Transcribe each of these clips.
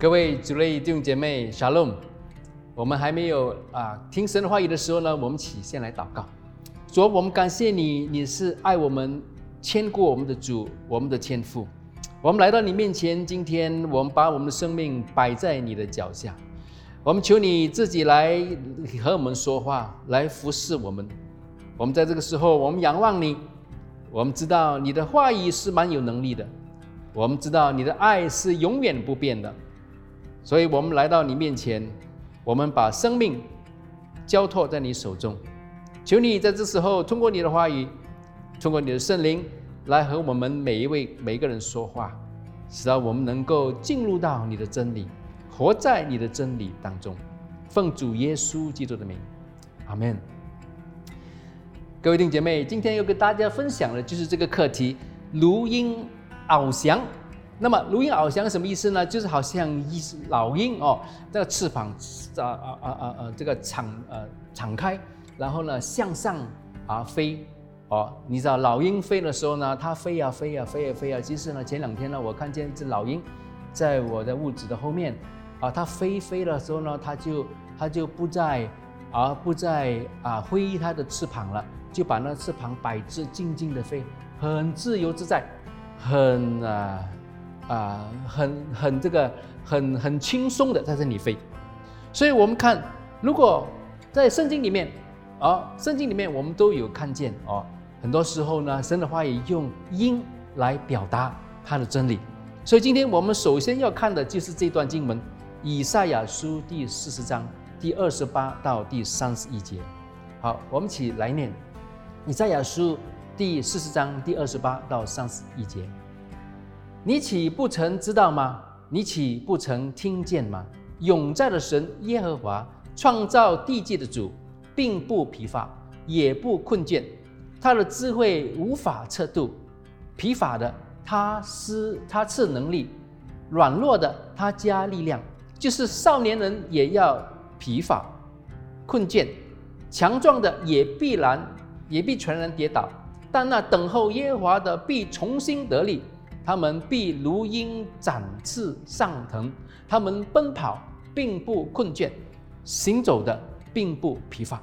各位主内弟兄姐妹，Shalom。我们还没有啊听神的话语的时候呢，我们起先来祷告。主，我们感谢你，你是爱我们、牵过我们的主，我们的天父。我们来到你面前，今天我们把我们的生命摆在你的脚下，我们求你自己来和我们说话，来服侍我们。我们在这个时候，我们仰望你，我们知道你的话语是蛮有能力的，我们知道你的爱是永远不变的。所以，我们来到你面前，我们把生命交托在你手中，求你在这时候通过你的话语，通过你的圣灵来和我们每一位每一个人说话，使得我们能够进入到你的真理，活在你的真理当中。奉主耶稣基督的名，阿门。各位弟兄姐妹，今天要跟大家分享的就是这个课题：如鹰翱翔。那么，如鹰翱翔什么意思呢？就是好像一老鹰哦，这个翅膀啊啊啊啊啊，这个敞呃敞开，然后呢向上啊飞哦。你知道老鹰飞的时候呢，它飞呀飞呀飞呀飞呀。其实呢，前两天呢，我看见一只老鹰在我的屋子的后面啊，它飞飞的时候呢，它就它就不再啊不再啊挥它的翅膀了，就把那翅膀摆直，静静的飞，很自由自在，很啊。啊，很很这个很很轻松的在这里飞，所以我们看，如果在圣经里面，啊，圣经里面我们都有看见哦，很多时候呢，神的话也用鹰来表达他的真理。所以今天我们首先要看的就是这段经文，《以赛亚书》第四十章第二十八到第三十一节。好，我们一起来念《以赛亚书》第四十章第二十八到三十一节。你岂不曾知道吗？你岂不曾听见吗？永在的神耶和华，创造地界的主，并不疲乏，也不困倦。他的智慧无法测度，疲乏的他施他赐能力，软弱的他加力量。就是少年人也要疲乏、困倦，强壮的也必然也必全然跌倒。但那等候耶和华的必重新得力。他们必如鹰展翅上腾，他们奔跑并不困倦，行走的并不疲乏。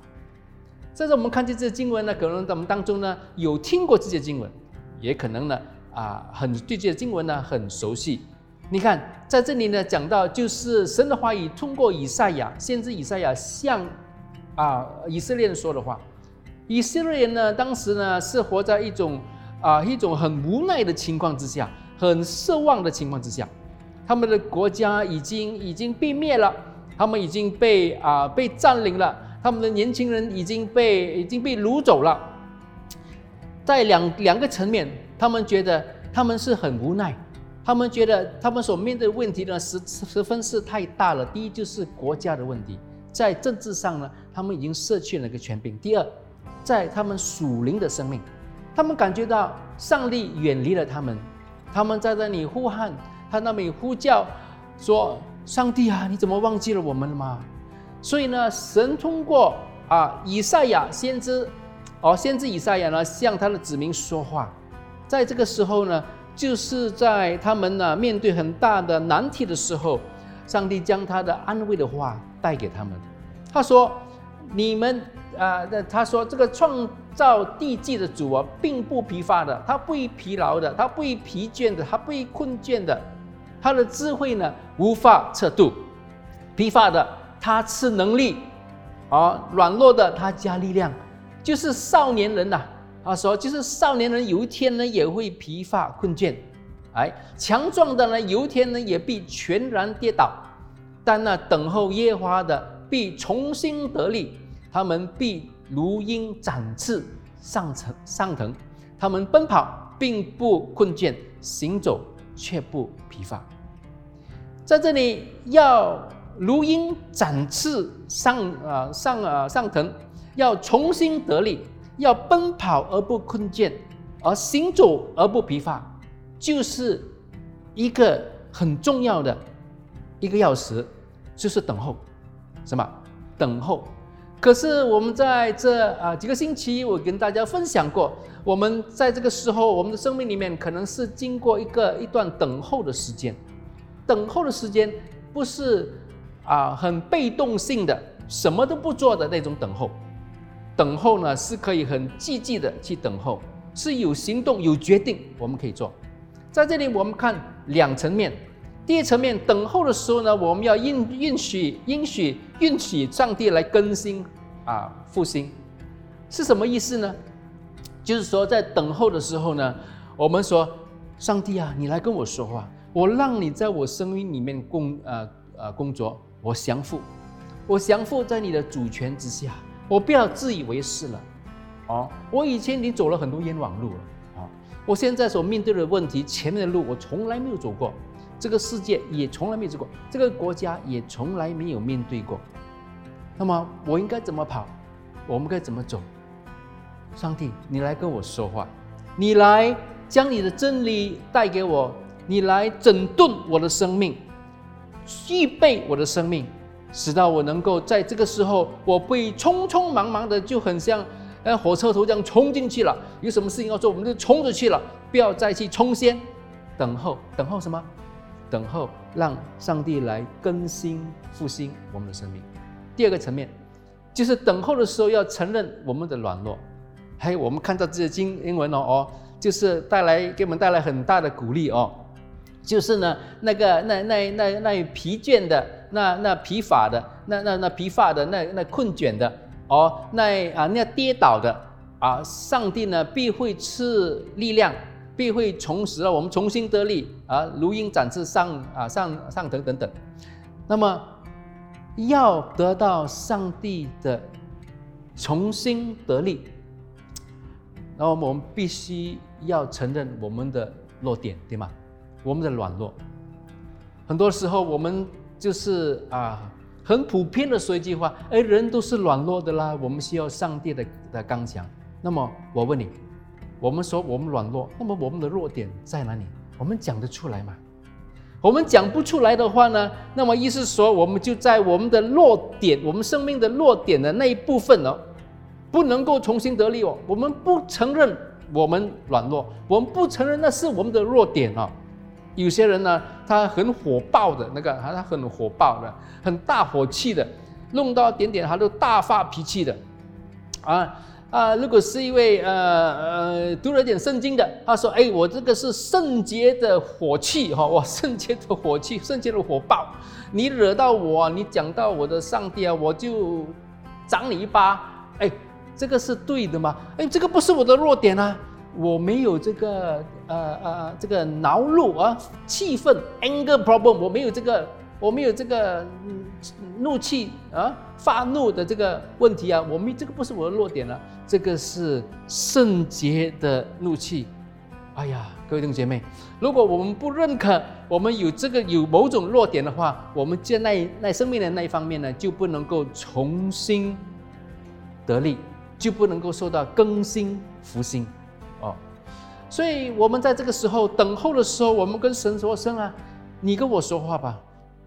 这是我们看见这些经文呢，可能在我们当中呢有听过这些经文，也可能呢啊很对这些经文呢很熟悉。你看在这里呢讲到，就是神的话语通过以赛亚先知以赛亚向啊以色列人说的话。以色列人呢当时呢是活在一种。啊，一种很无奈的情况之下，很失望的情况之下，他们的国家已经已经被灭了，他们已经被啊被占领了，他们的年轻人已经被已经被掳走了。在两两个层面，他们觉得他们是很无奈，他们觉得他们所面对的问题呢十十分是太大了。第一就是国家的问题，在政治上呢，他们已经失去了个权柄。第二，在他们属灵的生命。他们感觉到上帝远离了他们，他们在那里呼喊，他那里呼叫，说：“上帝啊，你怎么忘记了我们了吗？”所以呢，神通过啊以赛亚先知，哦，先知以赛亚呢向他的子民说话，在这个时候呢，就是在他们呢面对很大的难题的时候，上帝将他的安慰的话带给他们。他说：“你们。”啊，那他说这个创造地基的主啊，并不疲乏的，他不会疲劳的，他不疲倦的，他不困倦的，他的智慧呢无法测度，疲乏的他赐能力，啊，软弱的他加力量，就是少年人呐，他说就是少年人有一天呢也会疲乏困倦，哎，强壮的呢有一天呢也必全然跌倒，但那等候耶和华的必重新得力。他们必如鹰展翅上腾上腾，他们奔跑并不困倦，行走却不疲乏。在这里要如鹰展翅上啊上啊上腾，要重新得力，要奔跑而不困倦，而行走而不疲乏，就是一个很重要的一个钥匙，就是等候，什么？等候。可是我们在这啊几个星期，我跟大家分享过，我们在这个时候，我们的生命里面可能是经过一个一段等候的时间。等候的时间不是啊很被动性的，什么都不做的那种等候。等候呢是可以很积极的去等候，是有行动、有决定，我们可以做。在这里我们看两层面。第一层面，等候的时候呢，我们要允允许、允许、允许上帝来更新啊复兴，是什么意思呢？就是说，在等候的时候呢，我们说，上帝啊，你来跟我说话，我让你在我生命里面工呃呃工作，我降服，我降服在你的主权之下，我不要自以为是了，哦，我以前已经走了很多冤枉路了，啊，我现在所面对的问题，前面的路我从来没有走过。这个世界也从来没走过，这个国家也从来没有面对过。那么我应该怎么跑？我们该怎么走？上帝，你来跟我说话，你来将你的真理带给我，你来整顿我的生命，预备我的生命，使到我能够在这个时候，我不会匆匆忙忙的，就很像呃火车头这样冲进去了。有什么事情要做，我们就冲出去了，不要再去冲先，等候，等候什么？等候，让上帝来更新复兴我们的生命。第二个层面，就是等候的时候要承认我们的软弱。还有我们看到这些经英文哦哦，就是带来给我们带来很大的鼓励哦。就是呢，那个那那那那疲倦的，那那疲乏的，那那那疲乏的，那那困倦的哦，那啊那跌倒的啊，上帝呢必会赐力量。必会重拾了，我们重新得力啊，如鹰展翅上啊上上腾等等。那么要得到上帝的重新得力，那我们必须要承认我们的弱点，对吗？我们的软弱。很多时候我们就是啊，很普遍的说一句话：哎，人都是软弱的啦，我们需要上帝的的刚强。那么我问你。我们说我们软弱，那么我们的弱点在哪里？我们讲得出来吗？我们讲不出来的话呢？那么意思说，我们就在我们的弱点，我们生命的弱点的那一部分呢，不能够重新得力哦。我们不承认我们软弱，我们不承认那是我们的弱点哦。有些人呢，他很火爆的那个，他很火爆的，很大火气的，弄到点点他都大发脾气的，啊。啊，如果是一位呃呃读了点圣经的，他说：“哎，我这个是圣洁的火气哈，我，圣洁的火气，圣洁的火爆，你惹到我，你讲到我的上帝啊，我就掌你一巴。哎，这个是对的吗？哎，这个不是我的弱点啊，我没有这个呃呃这个恼怒啊，气愤 anger problem，我没有这个。”我们有这个怒气啊，发怒的这个问题啊，我们这个不是我的弱点了，这个是圣洁的怒气。哎呀，各位弟兄姐妹，如果我们不认可我们有这个有某种弱点的话，我们在那那生命的那一方面呢，就不能够重新得力，就不能够受到更新复兴哦。所以，我们在这个时候等候的时候，我们跟神说声啊，你跟我说话吧。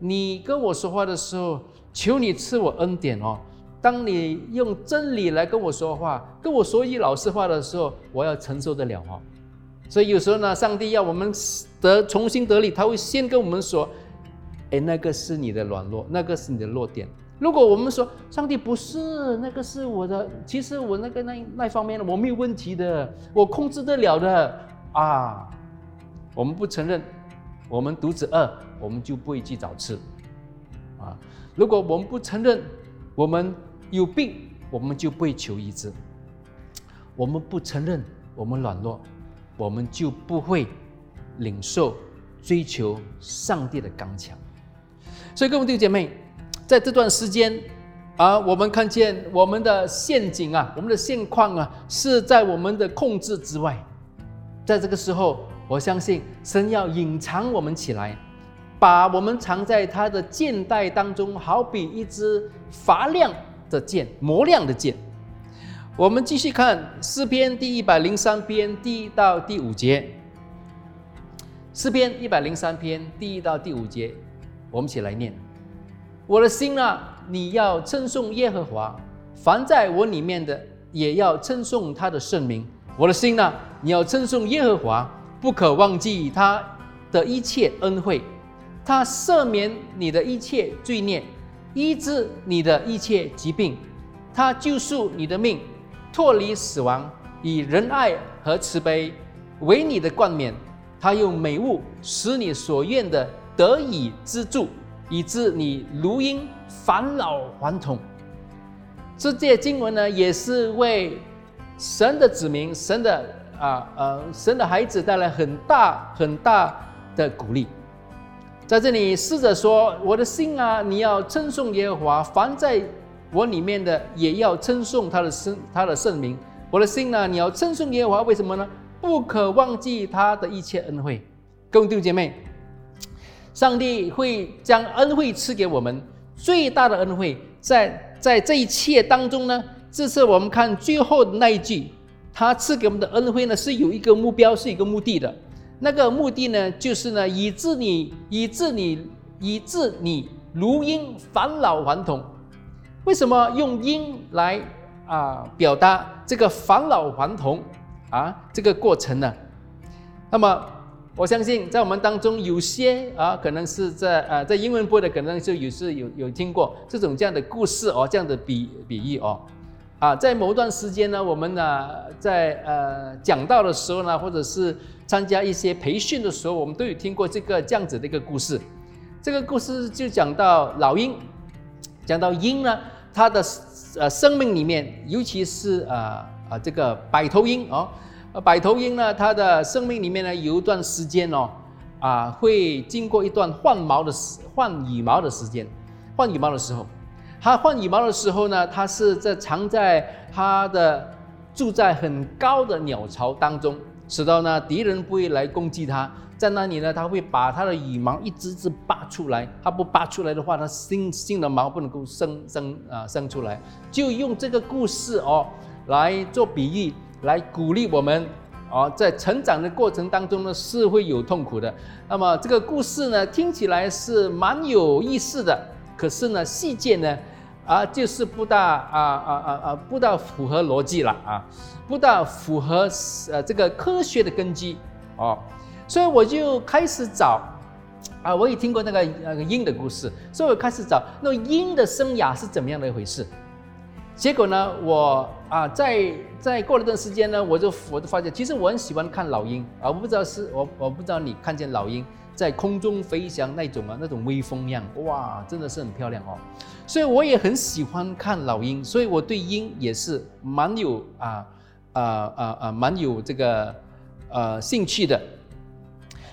你跟我说话的时候，求你赐我恩典哦。当你用真理来跟我说话，跟我说一老实话的时候，我要承受得了哦。所以有时候呢，上帝要我们得重新得力，他会先跟我们说：“哎，那个是你的软弱，那个是你的弱点。”如果我们说上帝不是那个是我的，其实我那个那那方面的我没有问题的，我控制得了的啊。我们不承认，我们独子二。我们就不会去找刺，啊！如果我们不承认我们有病，我们就不会求医治。我们不承认我们软弱，我们就不会领受追求上帝的刚强。所以各位弟兄姐妹，在这段时间啊，我们看见我们的陷阱啊，我们的现况啊，是在我们的控制之外。在这个时候，我相信神要隐藏我们起来。把我们藏在他的剑袋当中，好比一支发亮的剑，磨亮的剑。我们继续看诗篇第一百零三篇第一到第五节。诗篇一百零三篇第一到第五节，我们一起来念：我的心啊，你要称颂耶和华；凡在我里面的，也要称颂他的圣名。我的心啊，你要称颂耶和华，不可忘记他的一切恩惠。他赦免你的一切罪孽，医治你的一切疾病，他救赎你的命，脱离死亡，以仁爱和慈悲为你的冠冕。他用美物使你所愿的得以资助，以致你如婴返老还童。这节经文呢，也是为神的子民、神的啊呃神的孩子带来很大很大的鼓励。在这里，试着说：“我的心啊，你要称颂耶和华；凡在我里面的，也要称颂他的圣他的圣名。我的心呢，你要称颂耶和华。为什么呢？不可忘记他的一切恩惠。各位弟兄姐妹，上帝会将恩惠赐给我们。最大的恩惠，在在这一切当中呢，这次我们看最后的那一句，他赐给我们的恩惠呢，是有一个目标，是一个目的的。”那个目的呢，就是呢，以致你，以致你，以致你如婴返老还童。为什么用婴来啊表达这个返老还童啊这个过程呢？那么我相信在我们当中有些啊，可能是在呃在英文播的，可能就有是有有听过这种这样的故事哦，这样的比比喻哦。啊，在某段时间呢，我们呢在呃讲到的时候呢，或者是参加一些培训的时候，我们都有听过这个这样子的一个故事。这个故事就讲到老鹰，讲到鹰呢，它的呃生命里面，尤其是啊啊这个百头鹰哦，百头鹰呢，它的生命里面呢有一段时间哦，啊会经过一段换毛的时换羽毛的时间，换羽毛的时候。它换羽毛的时候呢，它是在藏在它的住在很高的鸟巢当中，使到呢敌人不会来攻击它。在那里呢，它会把它的羽毛一只只拔出来。它不拔出来的话，它新新的毛不能够生生啊生出来。就用这个故事哦来做比喻，来鼓励我们哦，在成长的过程当中呢是会有痛苦的。那么这个故事呢听起来是蛮有意思的，可是呢细节呢。啊，就是不大啊啊啊啊，不大符合逻辑了啊，不大符合呃这个科学的根基哦，所以我就开始找啊，我也听过那个那个鹰的故事，所以我开始找那鹰的生涯是怎么样的一回事。结果呢，我啊在在过了段时间呢，我就我就发现，其实我很喜欢看老鹰啊，我不知道是我我不知道你看见老鹰。在空中飞翔那种啊，那种微风样，哇，真的是很漂亮哦。所以我也很喜欢看老鹰，所以我对鹰也是蛮有啊啊啊啊蛮有这个呃兴趣的。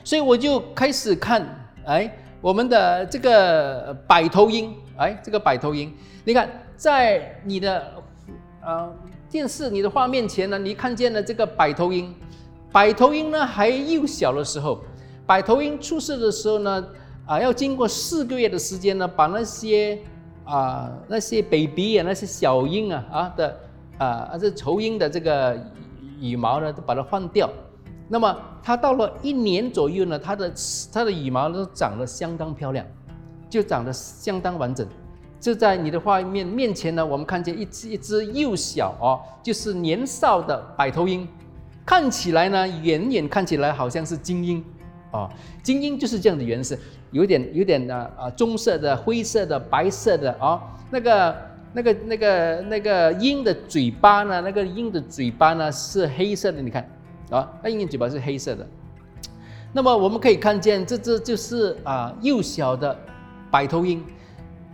所以我就开始看，哎，我们的这个百头鹰，哎，这个百头鹰，你看在你的呃电视你的画面前呢，你看见了这个百头鹰，百头鹰呢还幼小的时候。百头鹰出世的时候呢，啊，要经过四个月的时间呢，把那些啊那些 baby 啊那些小鹰啊啊的啊这雏鹰的这个羽毛呢，都把它换掉。那么它到了一年左右呢，它的它的羽毛都长得相当漂亮，就长得相当完整。就在你的画面面前呢，我们看见一只一只幼小哦，就是年少的百头鹰，看起来呢，远远看起来好像是精英。哦，精英就是这样的颜色，有点有点的啊，棕色的、灰色的、白色的哦。那个、那个、那个、那个鹰的嘴巴呢？那个鹰的嘴巴呢是黑色的，你看啊，那鹰的嘴巴是黑色的。那么我们可以看见，这只就是啊幼小的白头鹰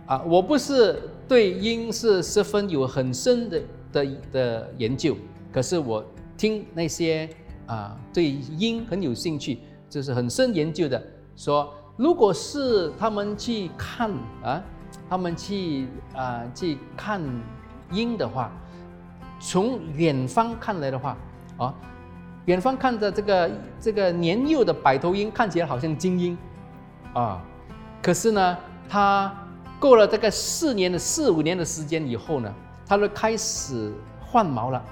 啊。我不是对鹰是十分有很深的的的研究，可是我听那些啊对鹰很有兴趣。就是很深研究的，说如果是他们去看啊，他们去啊去看鹰的话，从远方看来的话啊，远方看着这个这个年幼的白头鹰看起来好像精英啊，可是呢，它过了这个四年的四五年的时间以后呢，它就开始换毛了。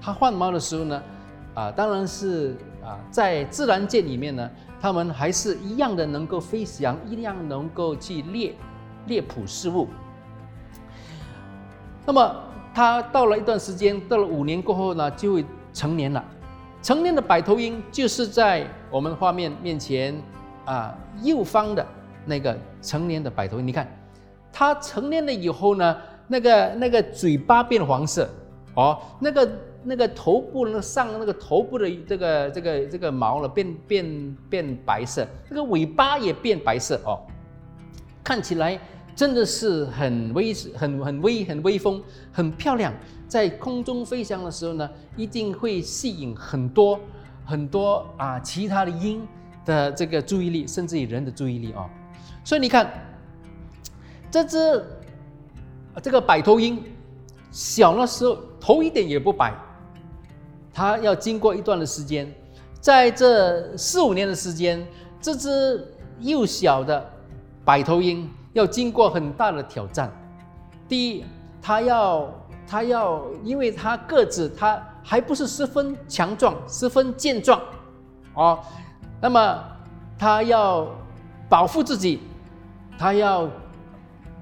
它换毛的时候呢，啊，当然是。啊，在自然界里面呢，它们还是一样的能够飞翔，一样能够去猎猎捕事物。那么它到了一段时间，到了五年过后呢，就会成年了。成年的白头鹰就是在我们画面面前啊，右方的那个成年的白头鹰，你看，它成年了以后呢，那个那个嘴巴变黄色，哦，那个那个头部那上那个头部的这个这个这个毛了变变变白色，那个尾巴也变白色哦，看起来真的是很威很很威很威风，很漂亮。在空中飞翔的时候呢，一定会吸引很多很多啊其他的鹰的这个注意力，甚至于人的注意力哦。所以你看，这只这个白头鹰小的时候头一点也不白，它要经过一段的时间，在这四五年的时间，这只幼小的白头鹰要经过很大的挑战。第一，它要它要，因为它个子它还不是十分强壮、十分健壮哦，那么它要保护自己，它要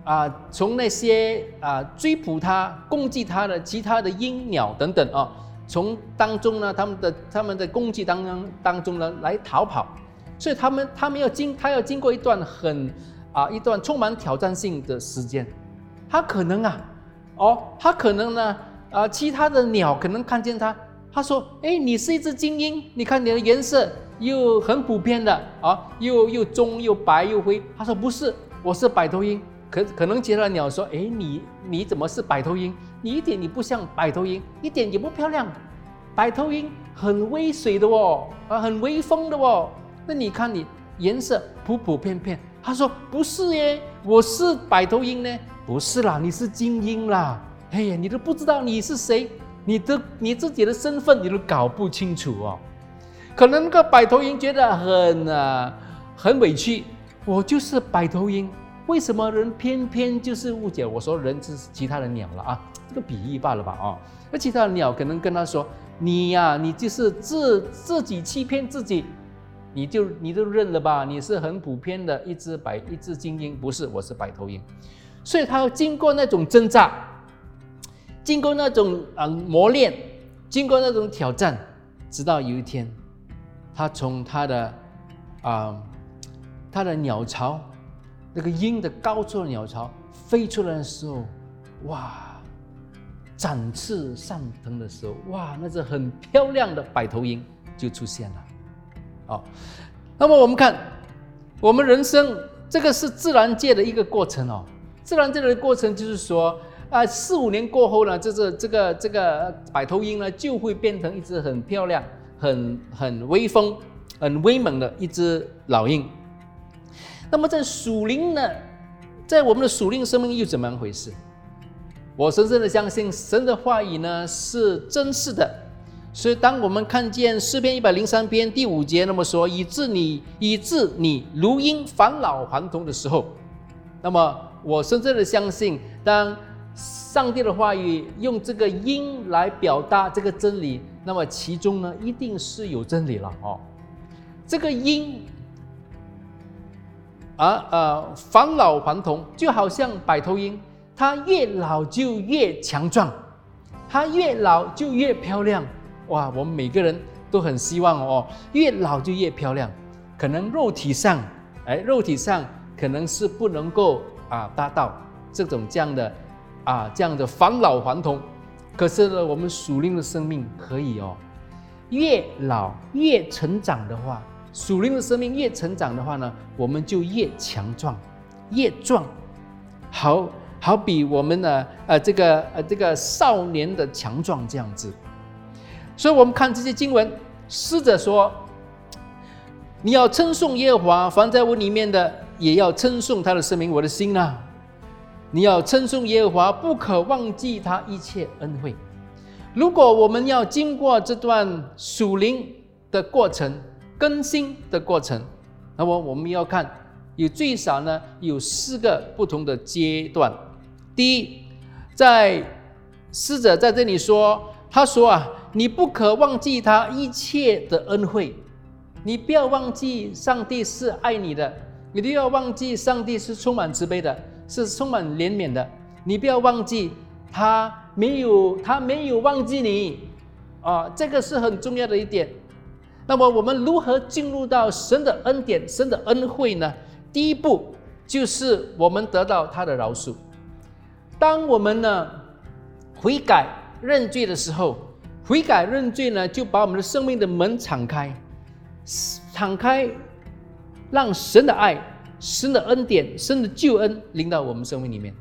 啊从那些啊追捕它、攻击它的其他的鹰鸟等等啊，从当中呢，他们的他们的攻击当中当中呢来逃跑，所以他们他们要经他要经过一段很啊一段充满挑战性的时间，他可能啊。哦，他可能呢，啊，其他的鸟可能看见他，他说：“哎，你是一只精英，你看你的颜色又很普遍的啊，又又棕又白又灰。”他说：“不是，我是白头鹰。”可可能其他的鸟说：“哎，你你怎么是白头鹰？你一点你不像白头鹰，一点也不漂亮。白头鹰很威水的哦，啊，很威风的哦。那你看你颜色普普遍遍。”他说：“不是耶，我是白头鹰呢。”不是啦，你是精英啦！哎呀，你都不知道你是谁，你的你自己的身份你都搞不清楚哦。可能那个白头鹰觉得很啊很委屈，我就是白头鹰，为什么人偏偏就是误解？我说人是其他的鸟了啊，这个比喻罢了吧啊。那其他的鸟可能跟他说：“你呀，你就是自自己欺骗自己，你就你就认了吧，你是很普遍的一只白一只精英，不是我是白头鹰。”所以他要经过那种挣扎，经过那种啊磨练，经过那种挑战，直到有一天，他从他的啊他的鸟巢，那个鹰的高处鸟巢飞出来的时候，哇，展翅上腾的时候，哇，那只很漂亮的白头鹰就出现了。好，那么我们看，我们人生这个是自然界的一个过程哦。自然界的过程就是说，啊，四五年过后呢，这是这个这个白头鹰呢，就会变成一只很漂亮、很很威风、很威猛的一只老鹰。那么在属灵呢，在我们的属灵生命又怎么样回事？我深深的相信神的话语呢是真实的，所以当我们看见诗篇一百零三篇第五节那么说，以致你以致你如鹰返老还童的时候，那么。我深深的相信，当上帝的话语用这个因来表达这个真理，那么其中呢，一定是有真理了哦。这个因啊呃返老还童，就好像白头鹰，它越老就越强壮，它越老就越漂亮。哇，我们每个人都很希望哦，越老就越漂亮。可能肉体上，哎，肉体上可能是不能够。啊，达到这种这样的啊，这样的返老还童。可是呢，我们属灵的生命可以哦，越老越成长的话，属灵的生命越成长的话呢，我们就越强壮，越壮。好好比我们的呃这个呃这个少年的强壮这样子。所以我们看这些经文，诗者说：“你要称颂耶和华，凡在我里面的。”也要称颂他的生命，我的心呐！你要称颂耶和华，不可忘记他一切恩惠。如果我们要经过这段属灵的过程、更新的过程，那么我们要看有最少呢有四个不同的阶段。第一，在师者在这里说，他说啊，你不可忘记他一切的恩惠，你不要忘记上帝是爱你的。你不要忘记，上帝是充满慈悲的，是充满怜悯的。你不要忘记，他没有，他没有忘记你，啊，这个是很重要的一点。那么，我们如何进入到神的恩典、神的恩惠呢？第一步就是我们得到他的饶恕。当我们呢悔改认罪的时候，悔改认罪呢，就把我们的生命的门敞开，敞开，让神的爱、神的恩典、神的救恩临到我们生命里面。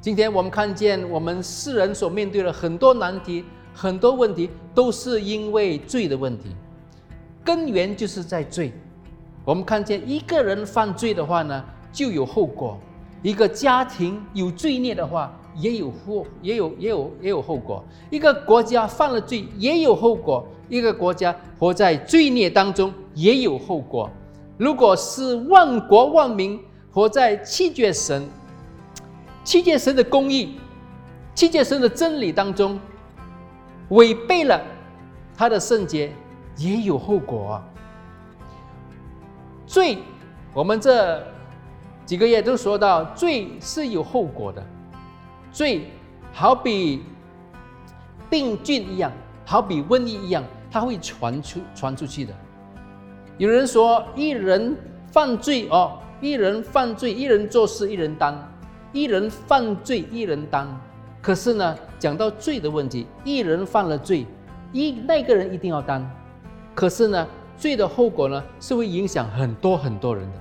今天我们看见我们世人所面对的很多难题、很多问题，都是因为罪的问题，根源就是在罪。我们看见一个人犯罪的话呢，就有后果；一个家庭有罪孽的话，也有后，也有也有也有后果；一个国家犯了罪，也有后果；一个国家活在罪孽当中，也有后果。如果是万国万民活在弃绝神。七界神的公义，七界神的真理当中，违背了他的圣洁，也有后果。罪，我们这几个月都说到，罪是有后果的。罪好比病菌一样，好比瘟疫一样，它会传出传出去的。有人说，一人犯罪哦，一人犯罪，一人做事，一人担。一人犯罪，一人担。可是呢，讲到罪的问题，一人犯了罪，一那个人一定要担。可是呢，罪的后果呢，是会影响很多很多人的。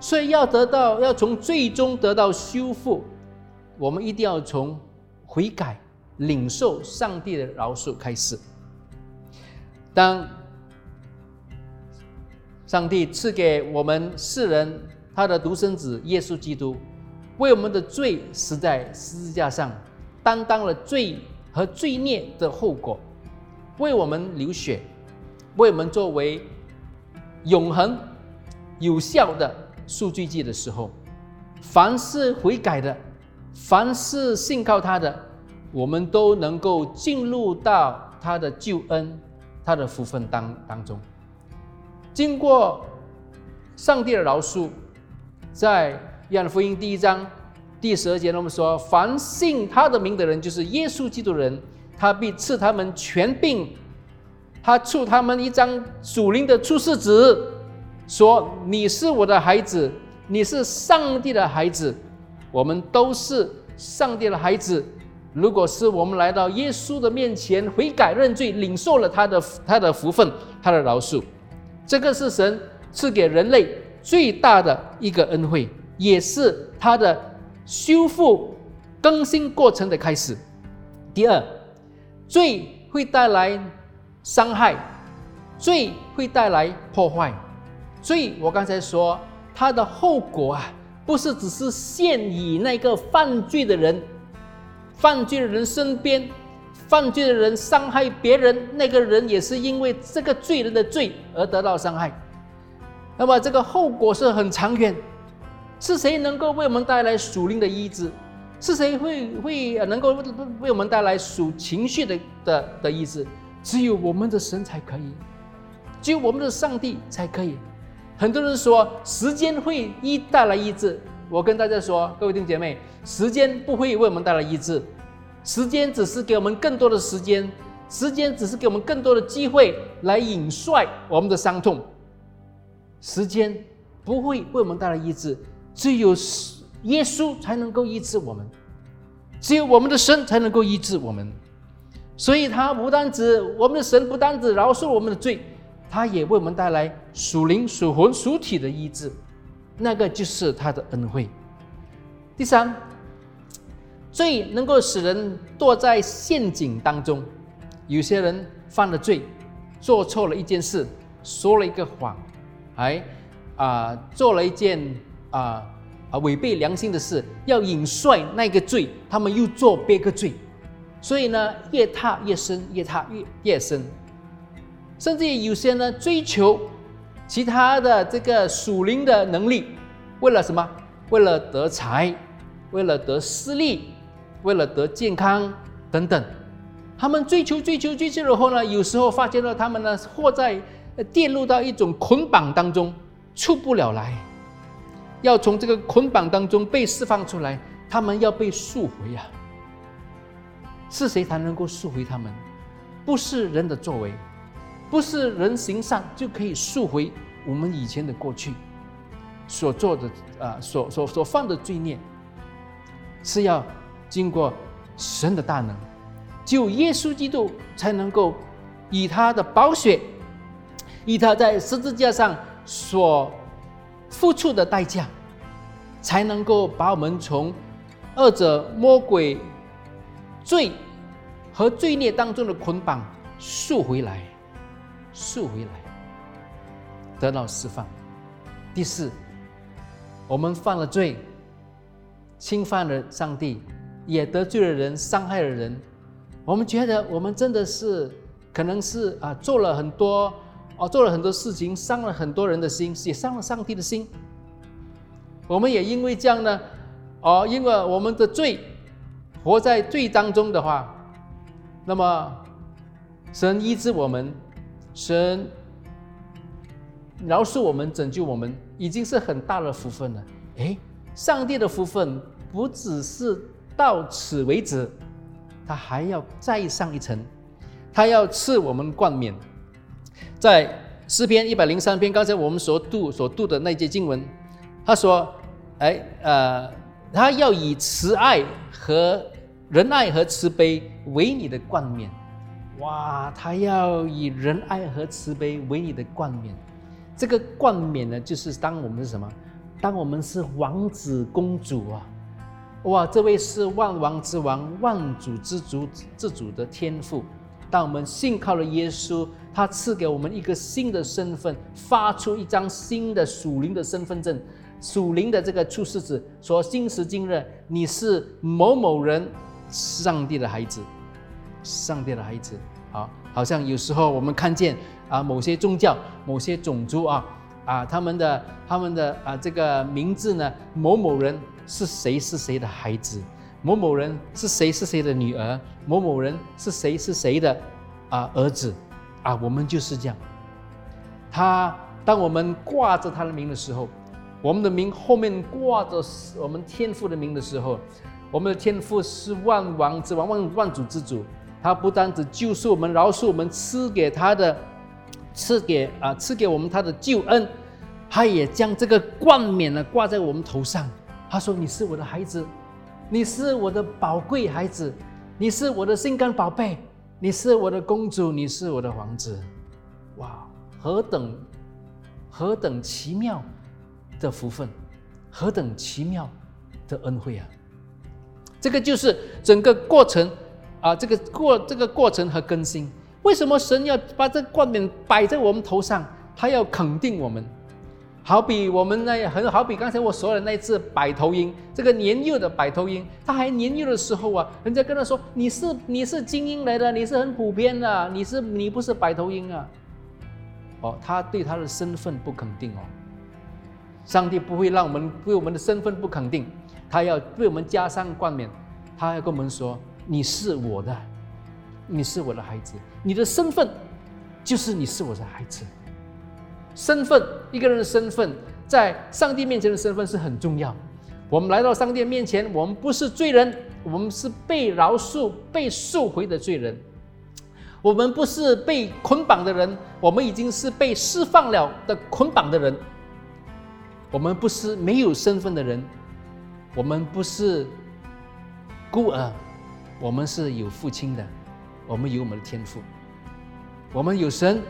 所以要得到，要从最终得到修复，我们一定要从悔改、领受上帝的饶恕开始。当上帝赐给我们世人他的独生子耶稣基督。为我们的罪死在十字架上，担当了罪和罪孽的后果，为我们流血，为我们作为永恒有效的数据记的时候，凡是悔改的，凡是信靠他的，我们都能够进入到他的救恩、他的福分当当中。经过上帝的饶恕，在。约翰福音第一章第十二节，我们说：“凡信他的名的人，就是耶稣基督人，他必赐他们全病，他赐他们一张属灵的出世纸，说：你是我的孩子，你是上帝的孩子，我们都是上帝的孩子。如果是我们来到耶稣的面前悔改认罪，领受了他的他的福分，他的饶恕，这个是神赐给人类最大的一个恩惠。”也是他的修复、更新过程的开始。第二，罪会带来伤害，罪会带来破坏。所以，我刚才说，它的后果啊，不是只是限于那个犯罪的人，犯罪的人身边，犯罪的人伤害别人，那个人也是因为这个罪人的罪而得到伤害。那么，这个后果是很长远。是谁能够为我们带来属灵的医治？是谁会会能够为我们带来属情绪的的的医治？只有我们的神才可以，只有我们的上帝才可以。很多人说时间会医带来医治，我跟大家说，各位弟兄姐妹，时间不会为我们带来医治，时间只是给我们更多的时间，时间只是给我们更多的机会来隐率我们的伤痛。时间不会为我们带来医治。只有耶稣才能够医治我们，只有我们的神才能够医治我们。所以，他不单指我们的神，不单指饶恕我们的罪，他也为我们带来属灵、属魂、属体的医治。那个就是他的恩惠。第三，罪能够使人堕在陷阱当中。有些人犯了罪，做错了一件事，说了一个谎，哎啊，做了一件。啊啊！违背良心的事，要隐率那个罪，他们又做别个罪，所以呢，越踏越深，越踏越越深。甚至有些呢，追求其他的这个属灵的能力，为了什么？为了得财，为了得私利，为了得健康等等。他们追求追求追求，了后呢，有时候发现了他们呢，或在跌入到一种捆绑当中，出不了来。要从这个捆绑当中被释放出来，他们要被赎回呀。是谁才能够赎回他们？不是人的作为，不是人行善就可以赎回我们以前的过去。所做的啊，所所所犯的罪孽，是要经过神的大能，只有耶稣基督才能够以他的宝血，以他在十字架上所付出的代价，才能够把我们从二者魔鬼罪和罪孽当中的捆绑赎回来，赎回来，得到释放。第四。我们犯了罪，侵犯了上帝，也得罪了人，伤害了人。我们觉得我们真的是，可能是啊，做了很多哦，做了很多事情，伤了很多人的心，也伤了上帝的心。我们也因为这样呢，哦，因为我们的罪，活在罪当中的话，那么神医治我们，神饶恕我们，拯救我们。已经是很大的福分了。哎，上帝的福分不只是到此为止，他还要再上一层，他要赐我们冠冕。在诗篇一百零三篇，刚才我们所读所读的那节经文，他说：“哎，呃，他要以慈爱和仁爱和慈悲为你的冠冕。”哇，他要以仁爱和慈悲为你的冠冕。这个冠冕呢，就是当我们是什么？当我们是王子公主啊！哇，这位是万王之王、万主之主、之主的天赋。当我们信靠了耶稣，他赐给我们一个新的身份，发出一张新的属灵的身份证，属灵的这个出世纸，说今时今日你是某某人，上帝的孩子，上帝的孩子。好，好像有时候我们看见。啊，某些宗教、某些种族啊，啊，他们的、他们的啊，这个名字呢，某某人是谁是谁的孩子，某某人是谁是谁的女儿，某某人是谁是谁的啊儿子，啊，我们就是这样。他当我们挂着他的名的时候，我们的名后面挂着我们天父的名的时候，我们的天父是万王之王、万万主之主，他不单只救赎我们、饶恕我们、赐给他的。赐给啊，赐给我们他的救恩，他也将这个冠冕呢挂在我们头上。他说：“你是我的孩子，你是我的宝贵孩子，你是我的心肝宝贝，你是我的公主，你是我的王子。”哇，何等何等奇妙的福分，何等奇妙的恩惠啊！这个就是整个过程啊，这个过这个过程和更新。为什么神要把这冠冕摆在我们头上？他要肯定我们，好比我们那很好比刚才我说的那只百头鹰，这个年幼的百头鹰，它还年幼的时候啊，人家跟他说：“你是你是精英来的，你是很普遍的，你是你不是百头鹰啊。”哦，他对他的身份不肯定哦。上帝不会让我们对我们的身份不肯定，他要为我们加上冠冕，他要跟我们说：“你是我的。”你是我的孩子，你的身份就是你是我的孩子。身份，一个人的身份，在上帝面前的身份是很重要。我们来到上帝面前，我们不是罪人，我们是被饶恕、被赎回的罪人。我们不是被捆绑的人，我们已经是被释放了的捆绑的人。我们不是没有身份的人，我们不是孤儿，我们是有父亲的。我们有我们的天赋，我们有神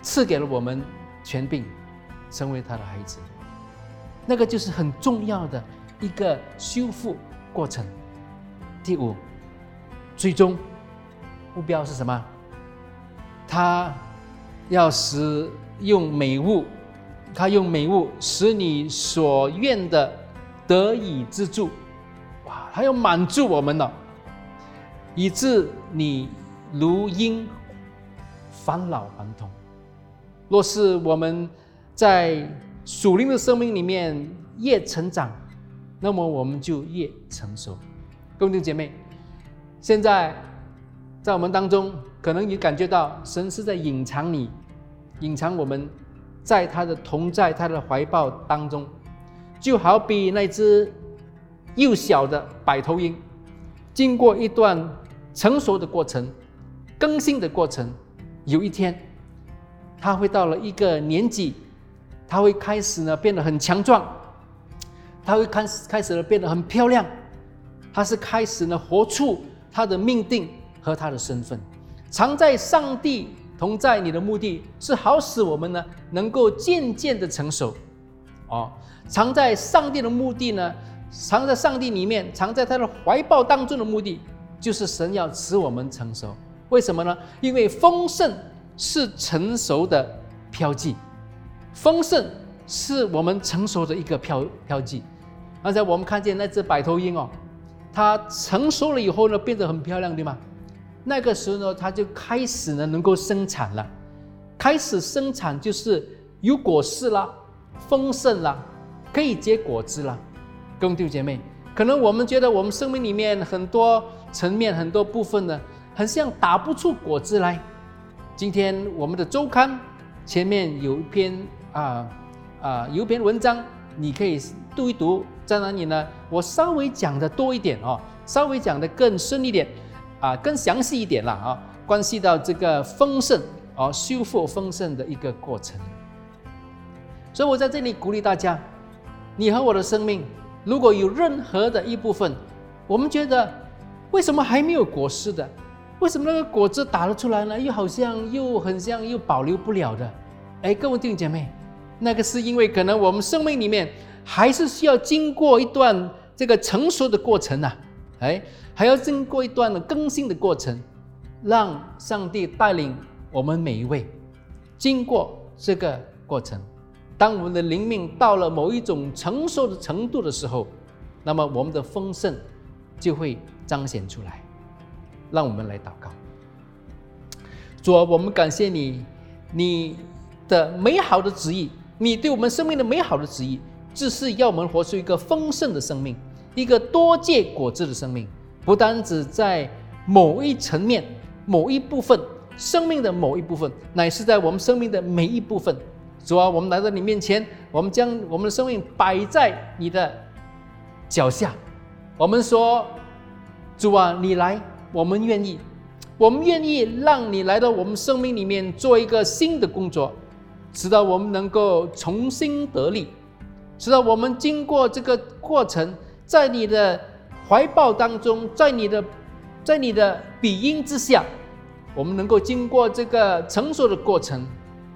赐给了我们权柄，成为他的孩子，那个就是很重要的一个修复过程。第五，最终目标是什么？他要使用美物，他用美物使你所愿的得以资助。还，要满足我们了。以致你如婴返老还童。若是我们在属灵的生命里面越成长，那么我们就越成熟。各位弟兄姐妹，现在在我们当中，可能你感觉到神是在隐藏你，隐藏我们，在他的同在、他的怀抱当中，就好比那只幼小的百头鹰。经过一段成熟的过程、更新的过程，有一天，它会到了一个年纪，它会开始呢变得很强壮，它会开始开始呢变得很漂亮，它是开始呢活出它的命定和它的身份。常在上帝同在，你的目的是好使我们呢能够渐渐的成熟。哦，常在上帝的目的呢，藏在上帝里面，藏在他的怀抱当中的目的，就是神要使我们成熟。为什么呢？因为丰盛是成熟的标记，丰盛是我们成熟的一个标标记。刚才我们看见那只白头鹰哦，它成熟了以后呢，变得很漂亮，对吗？那个时候呢，它就开始呢能够生产了，开始生产就是有果实了。丰盛了，可以结果子了，各位弟姐妹，可能我们觉得我们生命里面很多层面、很多部分呢，很像打不出果子来。今天我们的周刊前面有一篇啊啊有一篇文章，你可以读一读，在哪里呢？我稍微讲的多一点哦，稍微讲的更深一点啊，更详细一点了啊，关系到这个丰盛哦，修复丰盛的一个过程。所以我在这里鼓励大家，你和我的生命，如果有任何的一部分，我们觉得为什么还没有果实的？为什么那个果子打了出来呢？又好像又很像又保留不了的？哎，各位弟兄姐妹，那个是因为可能我们生命里面还是需要经过一段这个成熟的过程呐，哎，还要经过一段的更新的过程，让上帝带领我们每一位经过这个过程。当我们的灵命到了某一种成熟的程度的时候，那么我们的丰盛就会彰显出来。让我们来祷告。主啊，我们感谢你，你的美好的旨意，你对我们生命的美好的旨意，这是要我们活出一个丰盛的生命，一个多结果子的生命。不单只在某一层面、某一部分生命的某一部分，乃是在我们生命的每一部分。主啊，我们来到你面前，我们将我们的生命摆在你的脚下。我们说，主啊，你来，我们愿意，我们愿意让你来到我们生命里面做一个新的工作，直到我们能够重新得力，直到我们经过这个过程，在你的怀抱当中，在你的在你的庇荫之下，我们能够经过这个成熟的过程。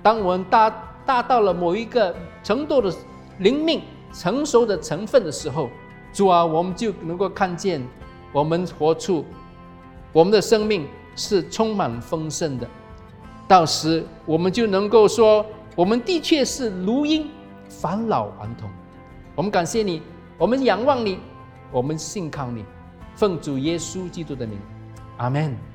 当我们大大。到了某一个程度的灵命成熟的成分的时候，主啊，我们就能够看见我们活出我们的生命是充满丰盛的。到时我们就能够说，我们的确是如因返老还童。我们感谢你，我们仰望你，我们信靠你，奉主耶稣基督的名，阿门。